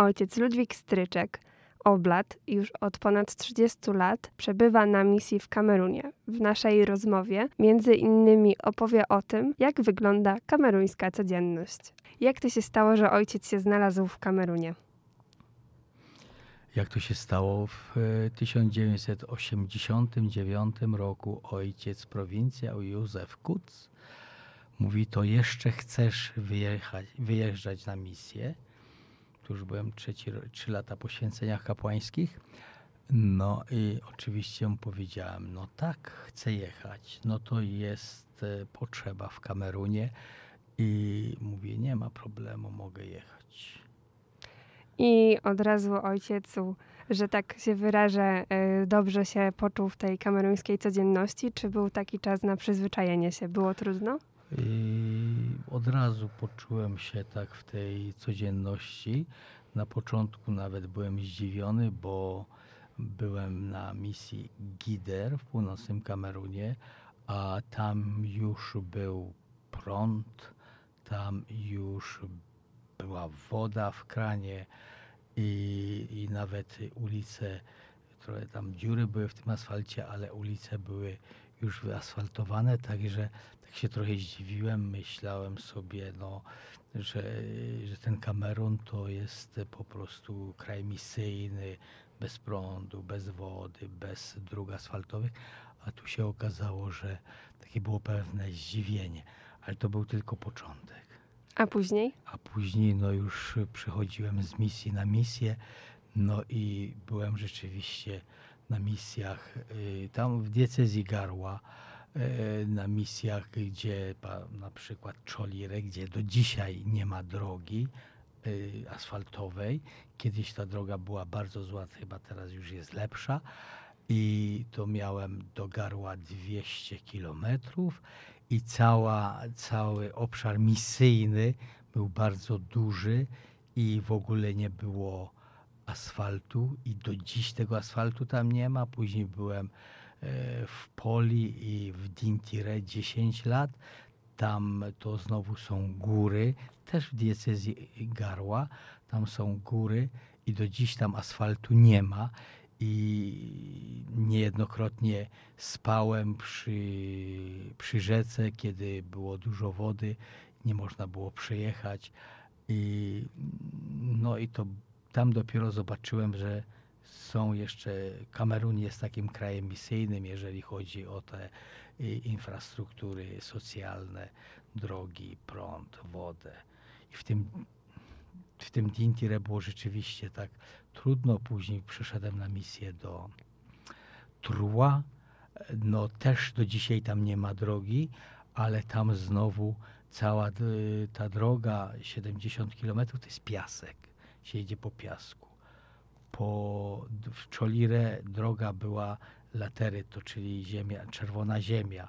Ojciec Ludwik Stryczek, oblat, już od ponad 30 lat przebywa na misji w Kamerunie. W naszej rozmowie między innymi opowie o tym, jak wygląda kameruńska codzienność. Jak to się stało, że ojciec się znalazł w Kamerunie? Jak to się stało w 1989 roku ojciec prowincjał Józef Kuc mówi to jeszcze chcesz wyjechać, wyjeżdżać na misję już byłem trzeci, trzy lata po święceniach kapłańskich. No i oczywiście mu powiedziałem, no tak, chcę jechać. No to jest e, potrzeba w Kamerunie. I mówię, nie ma problemu, mogę jechać. I od razu ojciecu, że tak się wyrażę, e, dobrze się poczuł w tej kameruńskiej codzienności? Czy był taki czas na przyzwyczajenie się? Było trudno? I od razu poczułem się tak w tej codzienności. Na początku nawet byłem zdziwiony, bo byłem na misji Gider w północnym Kamerunie, a tam już był prąd, tam już była woda w kranie i, i nawet ulice, trochę tam dziury były w tym asfalcie, ale ulice były już wyasfaltowane, także tak się trochę zdziwiłem. Myślałem sobie, no, że, że ten Kamerun to jest po prostu kraj misyjny, bez prądu, bez wody, bez dróg asfaltowych, a tu się okazało, że takie było pewne zdziwienie, ale to był tylko początek. A później? A później no już przechodziłem z misji na misję, no i byłem rzeczywiście na misjach y, tam w diecezji Garła, y, na misjach, gdzie na przykład Czolire, gdzie do dzisiaj nie ma drogi y, asfaltowej. Kiedyś ta droga była bardzo zła, chyba teraz już jest lepsza. I to miałem do Garła 200 kilometrów i cała, cały obszar misyjny był bardzo duży i w ogóle nie było asfaltu i do dziś tego asfaltu tam nie ma. Później byłem e, w Poli i w Dintire 10 lat. Tam to znowu są góry, też w diecezji Garła. Tam są góry i do dziś tam asfaltu nie ma. I niejednokrotnie spałem przy, przy rzece, kiedy było dużo wody, nie można było przejechać. I, no i to tam dopiero zobaczyłem, że są jeszcze, Kamerun jest takim krajem misyjnym, jeżeli chodzi o te infrastruktury socjalne, drogi, prąd, wodę. I w tym, w tym Dintire było rzeczywiście tak trudno. Później przeszedłem na misję do Trua. No też do dzisiaj tam nie ma drogi, ale tam znowu cała ta droga, 70 km, to jest piasek się jedzie po piasku. Po, w Czolire droga była lateryto, czyli ziemia, czerwona ziemia.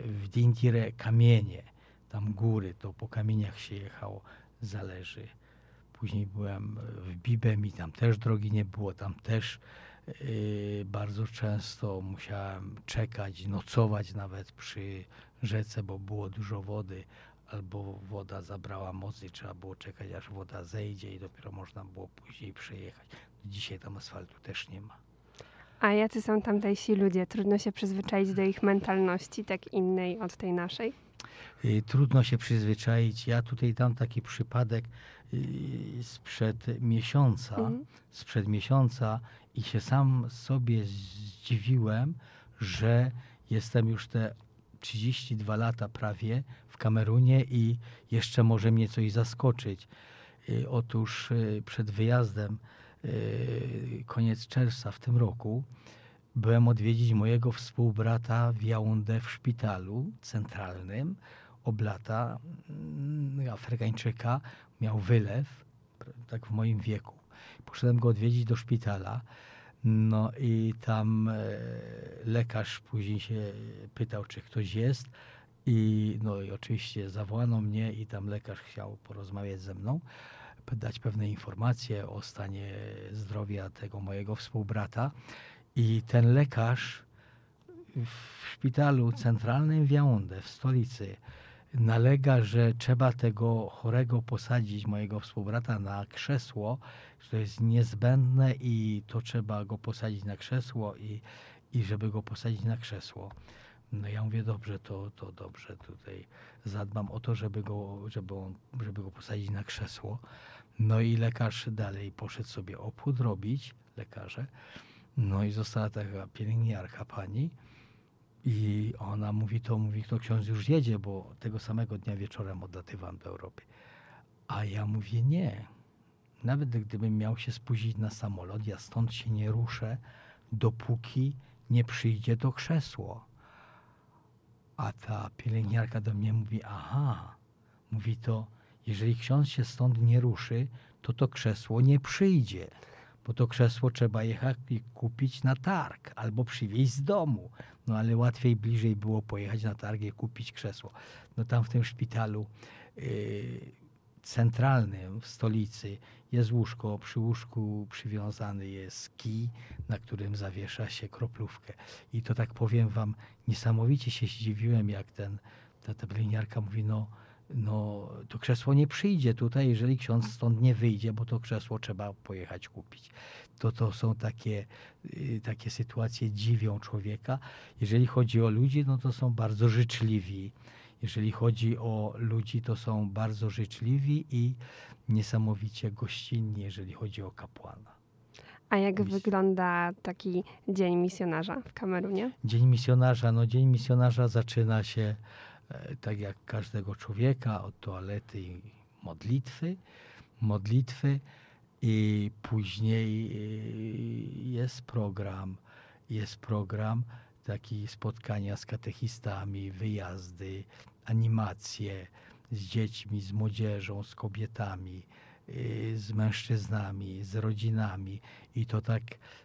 W Dintire kamienie, tam góry, to po kamieniach się jechało, zależy. Później byłem w Bibem i tam też drogi nie było, tam też yy, bardzo często musiałem czekać, nocować nawet przy rzece, bo było dużo wody, albo woda zabrała moc i trzeba było czekać, aż woda zejdzie i dopiero można było później przejechać. Dzisiaj tam asfaltu też nie ma. A jacy są tamtejsi ludzie? Trudno się przyzwyczaić do ich mentalności, tak innej od tej naszej? Y, trudno się przyzwyczaić. Ja tutaj dam taki przypadek y, sprzed miesiąca, mhm. sprzed miesiąca i się sam sobie zdziwiłem, że jestem już te 32 lata prawie w Kamerunie i jeszcze może mnie coś zaskoczyć. Y, otóż y, przed wyjazdem, y, koniec czerwca w tym roku, byłem odwiedzić mojego współbrata w Jaunde w szpitalu centralnym. Oblata mm, Afrykańczyka miał wylew, tak w moim wieku. Poszedłem go odwiedzić do szpitala. No i tam e, lekarz później się pytał, czy ktoś jest. I, no i oczywiście zawołano mnie i tam lekarz chciał porozmawiać ze mną, dać pewne informacje o stanie zdrowia tego mojego współbrata. I ten lekarz w szpitalu centralnym w Yaounde, w stolicy, nalega, że trzeba tego chorego posadzić, mojego współbrata, na krzesło, to jest niezbędne i to trzeba go posadzić na krzesło i, i żeby go posadzić na krzesło. No ja mówię, dobrze, to, to dobrze, tutaj zadbam o to, żeby go, żeby, on, żeby go posadzić na krzesło. No i lekarz dalej poszedł sobie obchód robić, lekarze. No i została taka pielęgniarka pani i ona mówi to, mówi, to ksiądz już jedzie, bo tego samego dnia wieczorem odlatywam do Europy. A ja mówię, nie. Nawet gdybym miał się spóźnić na samolot, ja stąd się nie ruszę, dopóki nie przyjdzie to krzesło. A ta pielęgniarka do mnie mówi, aha, mówi to, jeżeli ksiądz się stąd nie ruszy, to to krzesło nie przyjdzie, bo to krzesło trzeba jechać i kupić na targ albo przywieźć z domu. No ale łatwiej, bliżej było pojechać na targ i kupić krzesło. No tam w tym szpitalu yy, centralnym w stolicy jest łóżko, przy łóżku przywiązany jest kij, na którym zawiesza się kroplówkę. I to tak powiem wam, niesamowicie się zdziwiłem, jak ten, ta, ta pielęgniarka mówi, no, no to krzesło nie przyjdzie tutaj, jeżeli ksiądz stąd nie wyjdzie, bo to krzesło trzeba pojechać kupić. To, to są takie, y, takie sytuacje, dziwią człowieka. Jeżeli chodzi o ludzi, no to są bardzo życzliwi. Jeżeli chodzi o ludzi, to są bardzo życzliwi i niesamowicie gościnni, jeżeli chodzi o kapłana. A jak wygląda taki dzień misjonarza w Kamerunie? Dzień misjonarza, no dzień misjonarza zaczyna się tak jak każdego człowieka od toalety i modlitwy, modlitwy i później e, jest program, jest program taki spotkania z katechistami, wyjazdy, animacje z dziećmi, z młodzieżą, z kobietami, y, z mężczyznami, z rodzinami. I to tak,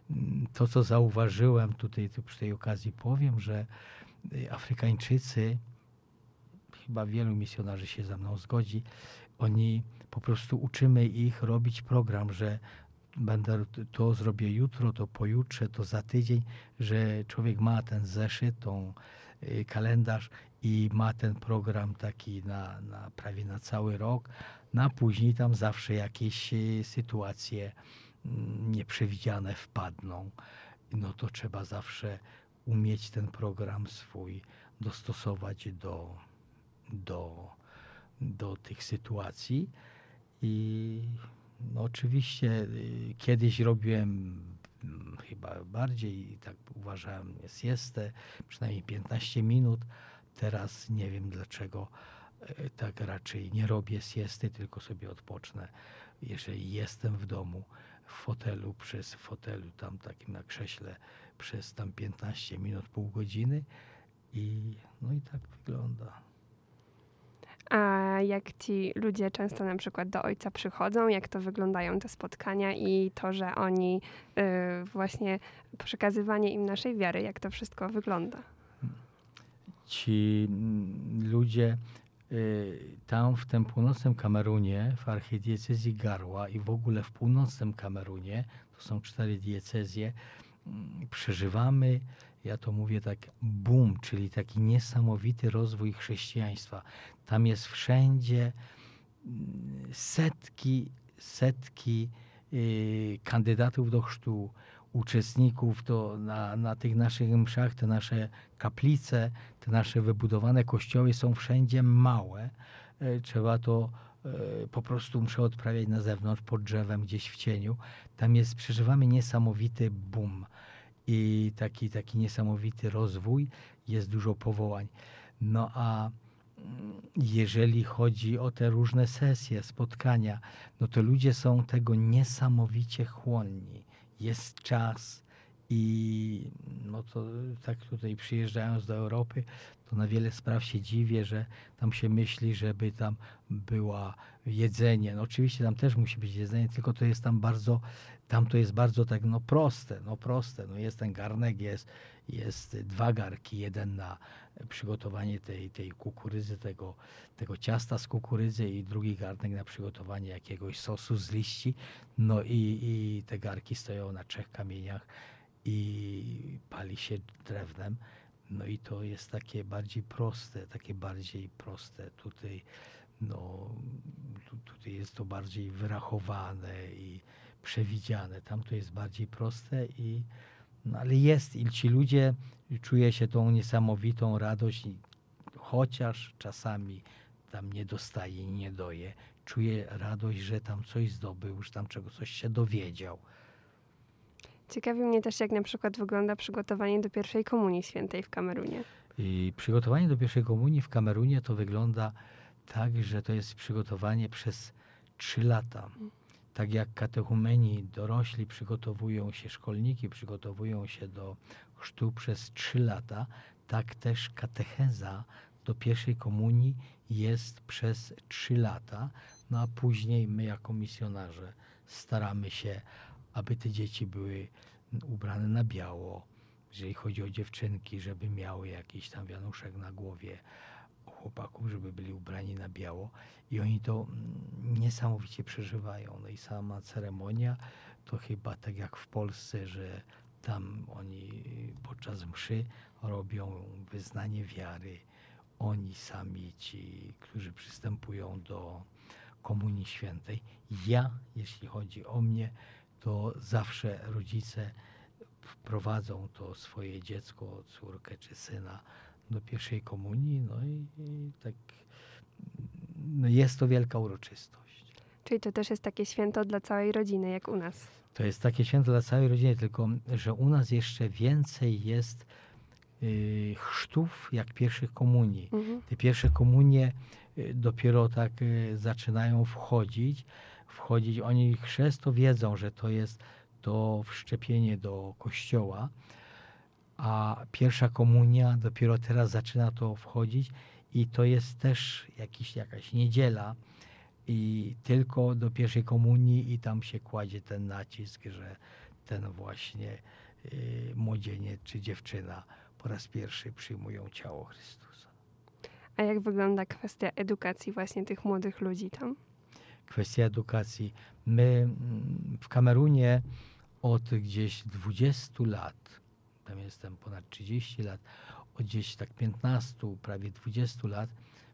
mm, to co zauważyłem tutaj przy tej okazji powiem, że Afrykańczycy, chyba wielu misjonarzy się ze mną zgodzi, oni po prostu uczymy ich robić program, że będę to zrobię jutro, to pojutrze, to za tydzień, że człowiek ma ten zeszyt, tą y, kalendarz i ma ten program taki na, na prawie na cały rok, na później tam zawsze jakieś y, sytuacje mm, nieprzewidziane wpadną. No to trzeba zawsze umieć ten program swój dostosować do, do, do tych sytuacji i no oczywiście y, kiedyś robiłem mm, chyba bardziej, tak uważałem, siestę, przynajmniej 15 minut. Teraz nie wiem dlaczego e, tak raczej nie robię siesty, tylko sobie odpocznę. Jeżeli jestem w domu, w fotelu, przez fotelu tam takim na krześle przez tam 15 minut, pół godziny i no i tak wygląda. A jak ci ludzie często na przykład do ojca przychodzą, jak to wyglądają te spotkania i to, że oni y, właśnie przekazywanie im naszej wiary, jak to wszystko wygląda? Ci ludzie y, tam w tym północnym Kamerunie, w archidiecezji Garła i w ogóle w północnym Kamerunie, to są cztery diecezje, mm, przeżywamy ja to mówię tak, boom, czyli taki niesamowity rozwój chrześcijaństwa. Tam jest wszędzie mm, setki, setki yy, kandydatów do chrztu, uczestników to na, na tych naszych mszach, te nasze kaplice, te nasze wybudowane kościoły są wszędzie małe. Yy, trzeba to yy, po prostu muszę odprawiać na zewnątrz, pod drzewem, gdzieś w cieniu. Tam jest, przeżywamy niesamowity boom i taki, taki niesamowity rozwój, jest dużo powołań. No a mm, jeżeli chodzi o te różne sesje, spotkania, no to ludzie są tego niesamowicie chłonni. Jest czas i no to tak tutaj przyjeżdżając do Europy, to na wiele spraw się dziwię, że tam się myśli, żeby tam była jedzenie. No oczywiście tam też musi być jedzenie, tylko to jest tam bardzo tam to jest bardzo tak no proste, no proste. No jest ten garnek, jest, jest dwa garki, jeden na przygotowanie tej, tej kukurydzy, tego, tego ciasta z kukurydzy i drugi garnek na przygotowanie jakiegoś sosu z liści. No i, i te garki stoją na trzech kamieniach i pali się drewnem. No i to jest takie bardziej proste, takie bardziej proste. Tutaj, no, tu, tutaj jest to bardziej wyrachowane i przewidziane. Tam to jest bardziej proste i no, ale jest i ci ludzie czuje się tą niesamowitą radość, chociaż czasami tam nie dostaje i nie doje, czuje radość, że tam coś zdobył, że tam czego coś się dowiedział. Ciekawi mnie też, jak na przykład wygląda przygotowanie do pierwszej komunii świętej w Kamerunie. I przygotowanie do pierwszej komunii w Kamerunie to wygląda tak, że to jest przygotowanie przez trzy lata. Tak jak katechumeni dorośli przygotowują się, szkolniki przygotowują się do chrztu przez trzy lata, tak też katecheza do pierwszej komunii jest przez trzy lata. No a później my jako misjonarze staramy się, aby te dzieci były ubrane na biało, jeżeli chodzi o dziewczynki, żeby miały jakiś tam wianuszek na głowie, chłopaków, żeby byli ubrani na biało i oni to mm, niesamowicie przeżywają. No i sama ceremonia to chyba tak jak w Polsce, że tam oni podczas mszy robią wyznanie wiary. Oni sami, ci, którzy przystępują do Komunii Świętej. Ja, jeśli chodzi o mnie, to zawsze rodzice wprowadzą to swoje dziecko, córkę czy syna do pierwszej komunii, no i, i tak no jest to wielka uroczystość. Czyli to też jest takie święto dla całej rodziny, jak u nas. To jest takie święto dla całej rodziny, tylko że u nas jeszcze więcej jest y, chrztów jak pierwszych komunii. Mhm. Te pierwsze komunie y, dopiero tak y, zaczynają wchodzić. Wchodzić, oni chrzest to wiedzą, że to jest to wszczepienie do kościoła, a pierwsza komunia dopiero teraz zaczyna to wchodzić i to jest też jakiś, jakaś niedziela i tylko do pierwszej komunii i tam się kładzie ten nacisk, że ten właśnie y, młodzieniec czy dziewczyna po raz pierwszy przyjmują ciało Chrystusa. A jak wygląda kwestia edukacji właśnie tych młodych ludzi tam? Kwestia edukacji. My mm, w Kamerunie od gdzieś 20 lat, tam jestem ponad 30 lat, od gdzieś tak 15, prawie 20 lat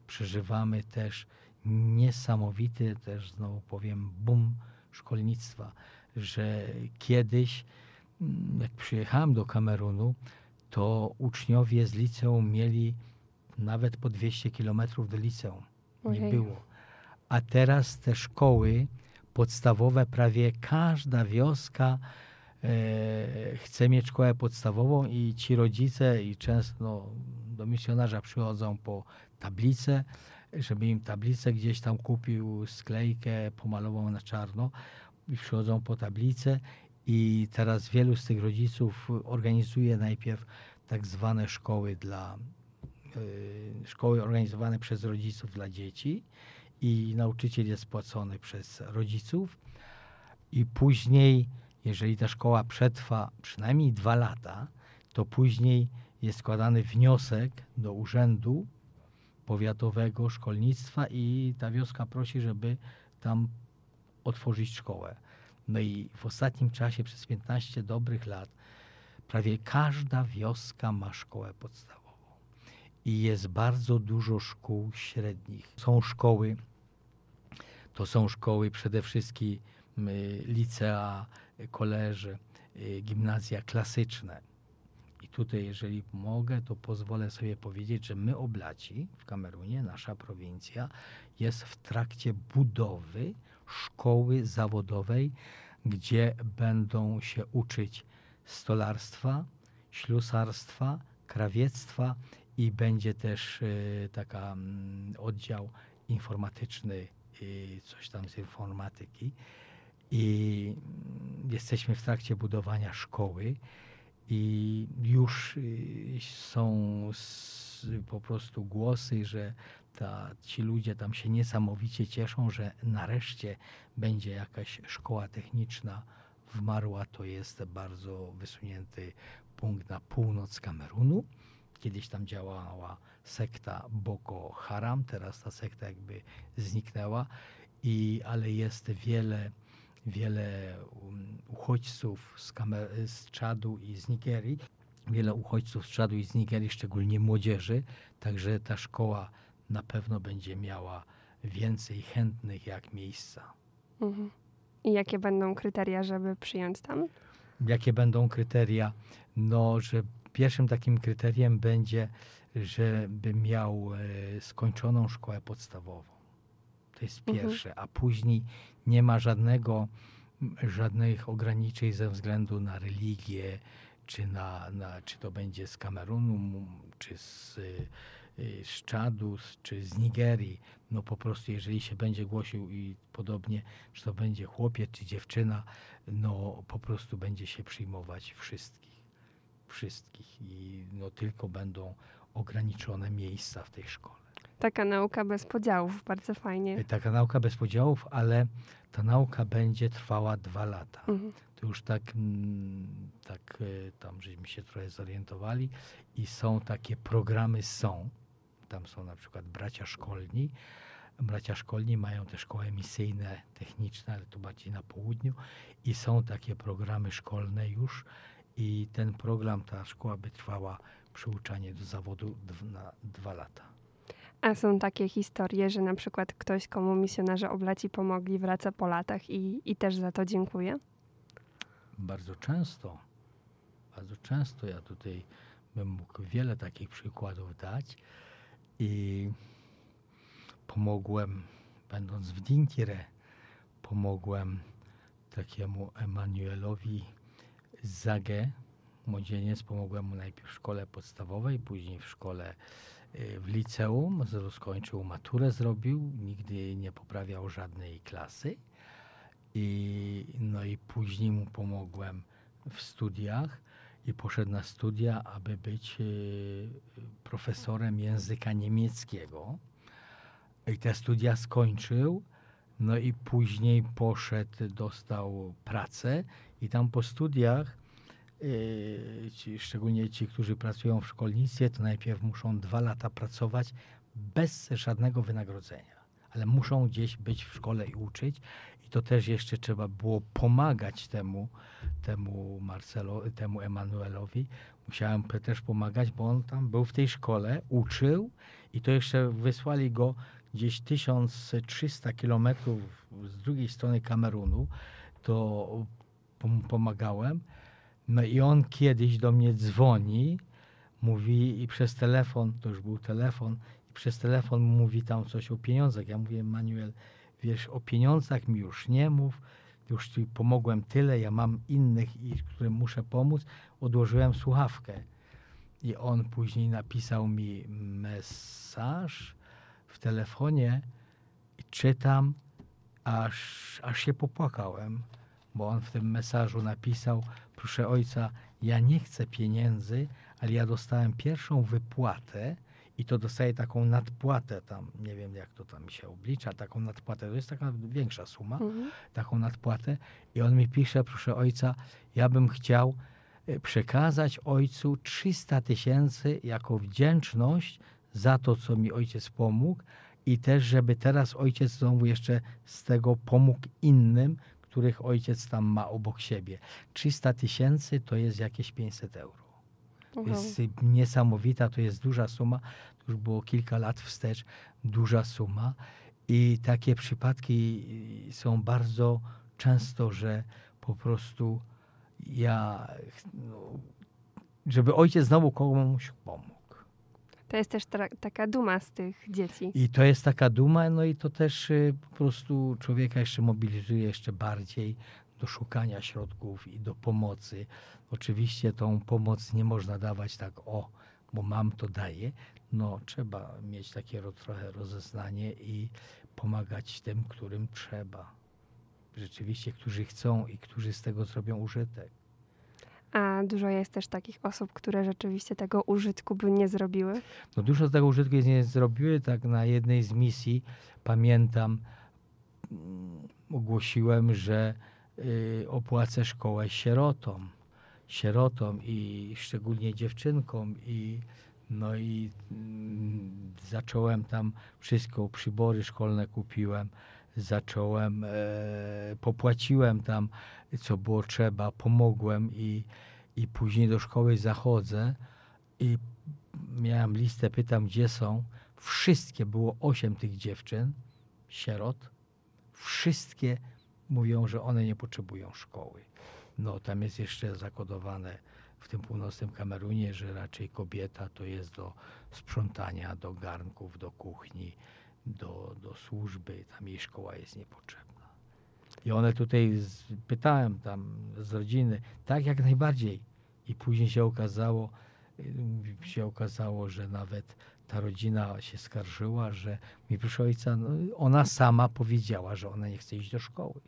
przeżywamy też niesamowity, też znowu powiem, boom szkolnictwa, że kiedyś, mm, jak przyjechałem do Kamerunu, to uczniowie z liceum mieli nawet po 200 kilometrów do liceum. Nie było. A teraz te szkoły podstawowe, prawie każda wioska e, chce mieć szkołę podstawową i ci rodzice i często no, do misjonarza przychodzą po tablicę, żeby im tablicę gdzieś tam kupił, sklejkę, pomalował na czarno i przychodzą po tablicę i teraz wielu z tych rodziców organizuje najpierw tak zwane szkoły dla y, szkoły organizowane przez rodziców dla dzieci i nauczyciel jest płacony przez rodziców i później, jeżeli ta szkoła przetrwa przynajmniej dwa lata, to później jest składany wniosek do urzędu powiatowego szkolnictwa i ta wioska prosi, żeby tam otworzyć szkołę. No i w ostatnim czasie, przez 15 dobrych lat, prawie każda wioska ma szkołę podstawową. I jest bardzo dużo szkół średnich. Są szkoły, to są szkoły przede wszystkim y, licea, koleże, y, gimnazja klasyczne. I tutaj, jeżeli mogę, to pozwolę sobie powiedzieć, że my Oblaci w Kamerunie, nasza prowincja, jest w trakcie budowy szkoły zawodowej, gdzie będą się uczyć stolarstwa, ślusarstwa, krawiectwa i będzie też y, taka mm, oddział informatyczny, y, coś tam z informatyki. I mm, jesteśmy w trakcie budowania szkoły i już y, są po prostu głosy, że ta, ci ludzie tam się niesamowicie cieszą, że nareszcie będzie jakaś szkoła techniczna w Marła. To jest bardzo wysunięty punkt na północ Kamerunu. Kiedyś tam działała sekta Boko Haram, teraz ta sekta jakby zniknęła, i, ale jest wiele, wiele um, uchodźców z, Kamer- z Czadu i z Nigerii, wiele uchodźców z Czadu i z Nigerii, szczególnie młodzieży, także ta szkoła na pewno będzie miała więcej chętnych jak miejsca. Mhm. I jakie będą kryteria, żeby przyjąć tam? Jakie będą kryteria? No, że pierwszym takim kryteriem będzie, żeby miał e, skończoną szkołę podstawową. To jest Mhm. pierwsze, a później nie ma żadnego, żadnych ograniczeń ze względu na religię, czy, na, na, czy to będzie z Kamerunu, czy z, y, y, z Czadu, czy z Nigerii. No po prostu, jeżeli się będzie głosił i podobnie, czy to będzie chłopiec, czy dziewczyna, no po prostu będzie się przyjmować wszystkich. Wszystkich. I no tylko będą ograniczone miejsca w tej szkole. Taka nauka bez podziałów, bardzo fajnie. Taka nauka bez podziałów, ale ta nauka będzie trwała dwa lata. Mhm. To już tak, mm, tak e, tam żeśmy się trochę zorientowali i są takie programy są. Tam są na przykład bracia szkolni. Bracia szkolni mają te szkoły misyjne, techniczne, ale to bardziej na południu i są takie programy szkolne już i ten program, ta szkoła by trwała przyuczanie do zawodu na dwa lata. A są takie historie, że na przykład ktoś, komu misjonarze oblaci pomogli, wraca po latach i, i też za to dziękuję? Bardzo często, bardzo często ja tutaj bym mógł wiele takich przykładów dać i pomogłem, będąc w Dinkire, pomogłem takiemu Emanuelowi Zage, młodzieniec, pomogłem mu najpierw w szkole podstawowej, później w szkole y, w liceum, skończył maturę, zrobił, nigdy nie poprawiał żadnej klasy. I, no i później mu pomogłem w studiach. I poszedł na studia, aby być y, profesorem języka niemieckiego. I te studia skończył, no i później poszedł, dostał pracę i tam po studiach, y, ci, szczególnie ci, którzy pracują w szkolnictwie, to najpierw muszą dwa lata pracować bez żadnego wynagrodzenia, ale muszą gdzieś być w szkole i uczyć. I to też jeszcze trzeba było pomagać temu, temu Marcelo, temu Emanuelowi. Musiałem też pomagać, bo on tam był w tej szkole, uczył i to jeszcze wysłali go gdzieś 1300 kilometrów z drugiej strony Kamerunu. To pom- pomagałem. No i on kiedyś do mnie dzwoni, mówi i przez telefon, to już był telefon, i przez telefon mówi tam coś o pieniądzach. Ja mówię, Manuel, wiesz, o pieniądzach mi już nie mów, już ci pomogłem tyle, ja mam innych, którym muszę pomóc. Odłożyłem słuchawkę. I on później napisał mi mesaż w telefonie i czytam, aż, aż się popłakałem, bo on w tym mesażu napisał, proszę ojca, ja nie chcę pieniędzy, ale ja dostałem pierwszą wypłatę i to dostaję taką nadpłatę tam, nie wiem jak to tam się oblicza, taką nadpłatę, to jest taka większa suma, Mhm. taką nadpłatę. I on mi pisze, proszę ojca, ja bym chciał e, przekazać ojcu 300 tysięcy jako wdzięczność za to, co mi ojciec pomógł i też, żeby teraz ojciec znowu jeszcze z tego pomógł innym, których ojciec tam ma obok siebie. 300 tysięcy to jest jakieś 500 euro. To Wow. jest niesamowita, to jest duża suma. To już było kilka lat wstecz, duża suma. I takie przypadki y, są bardzo często, że po prostu ja, no, żeby ojciec znowu komuś pomógł. To jest też taka duma z tych dzieci. I to jest taka duma, no i to też y, po prostu człowieka jeszcze mobilizuje jeszcze bardziej do szukania środków i do pomocy. Oczywiście tą pomoc nie można dawać tak o, bo mam to daję. No trzeba mieć takie ro, trochę rozeznanie i pomagać tym, którym trzeba. Rzeczywiście, którzy chcą i którzy z tego zrobią użytek. A dużo jest też takich osób, które rzeczywiście tego użytku by nie zrobiły. No dużo z tego użytku jest nie zrobiły. Tak na jednej z misji pamiętam, mm, ogłosiłem, że y, opłacę szkołę sierotom. Sierotom i szczególnie dziewczynkom i no i mm, zacząłem tam wszystko, przybory szkolne kupiłem, zacząłem, e, popłaciłem tam, co było trzeba, pomogłem i, I później do szkoły zachodzę i miałem listę, pytam gdzie są. Wszystkie, było osiem tych dziewczyn, sierot. Wszystkie mówią, że one nie potrzebują szkoły. No tam jest jeszcze zakodowane w tym północnym Kamerunie, że raczej kobieta to jest do sprzątania, do garnków, do kuchni, do, do służby. Tam jej szkoła jest niepotrzebna. I one tutaj, z, pytałem tam z rodziny, tak jak najbardziej. I później się okazało, y, się okazało, że nawet ta rodzina się skarżyła, że mi proszę ojca, no, ona sama powiedziała, że ona nie chce iść do szkoły.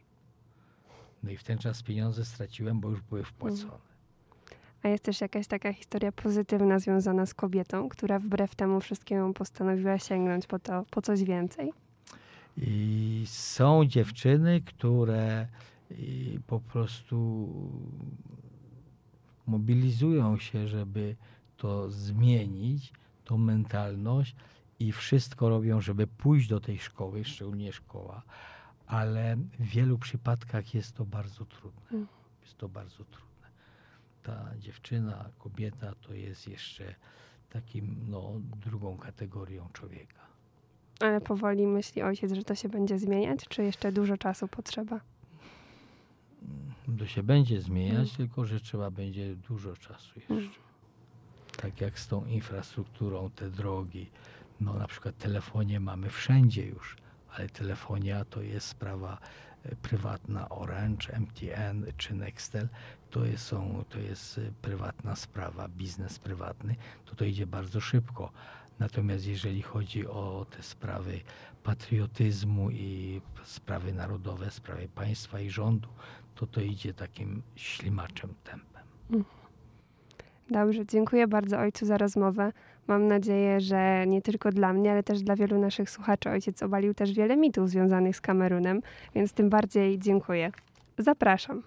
No i w ten czas pieniądze straciłem, bo już były wpłacone. A jest też jakaś taka historia pozytywna związana z kobietą, która wbrew temu wszystkiemu postanowiła sięgnąć po to, po coś więcej? I są dziewczyny, które po prostu mobilizują się, żeby to zmienić, tą mentalność i wszystko robią, żeby pójść do tej szkoły, szczególnie szkoła, ale w wielu przypadkach jest to bardzo trudne. Mm. Jest to bardzo trudne. Ta dziewczyna, kobieta to jest jeszcze takim, no, drugą kategorią człowieka. Ale powoli myśli ojciec, że to się będzie zmieniać, czy jeszcze dużo czasu potrzeba? To się będzie zmieniać, Mm. tylko że trzeba będzie dużo czasu jeszcze. Mm. Tak jak z tą infrastrukturą, te drogi. No na przykład telefonie mamy wszędzie już, ale telefonia to jest sprawa e, prywatna Orange, MTN czy Nextel. To jest, są, to jest e, prywatna sprawa, biznes prywatny. To to idzie bardzo szybko. Natomiast jeżeli chodzi o te sprawy patriotyzmu i sprawy narodowe, sprawy państwa i rządu, to to idzie takim ślimaczym tempem. Dobrze, dziękuję bardzo ojcu za rozmowę. Mam nadzieję, że nie tylko dla mnie, ale też dla wielu naszych słuchaczy ojciec obalił też wiele mitów związanych z Kamerunem, więc tym bardziej dziękuję. Zapraszam.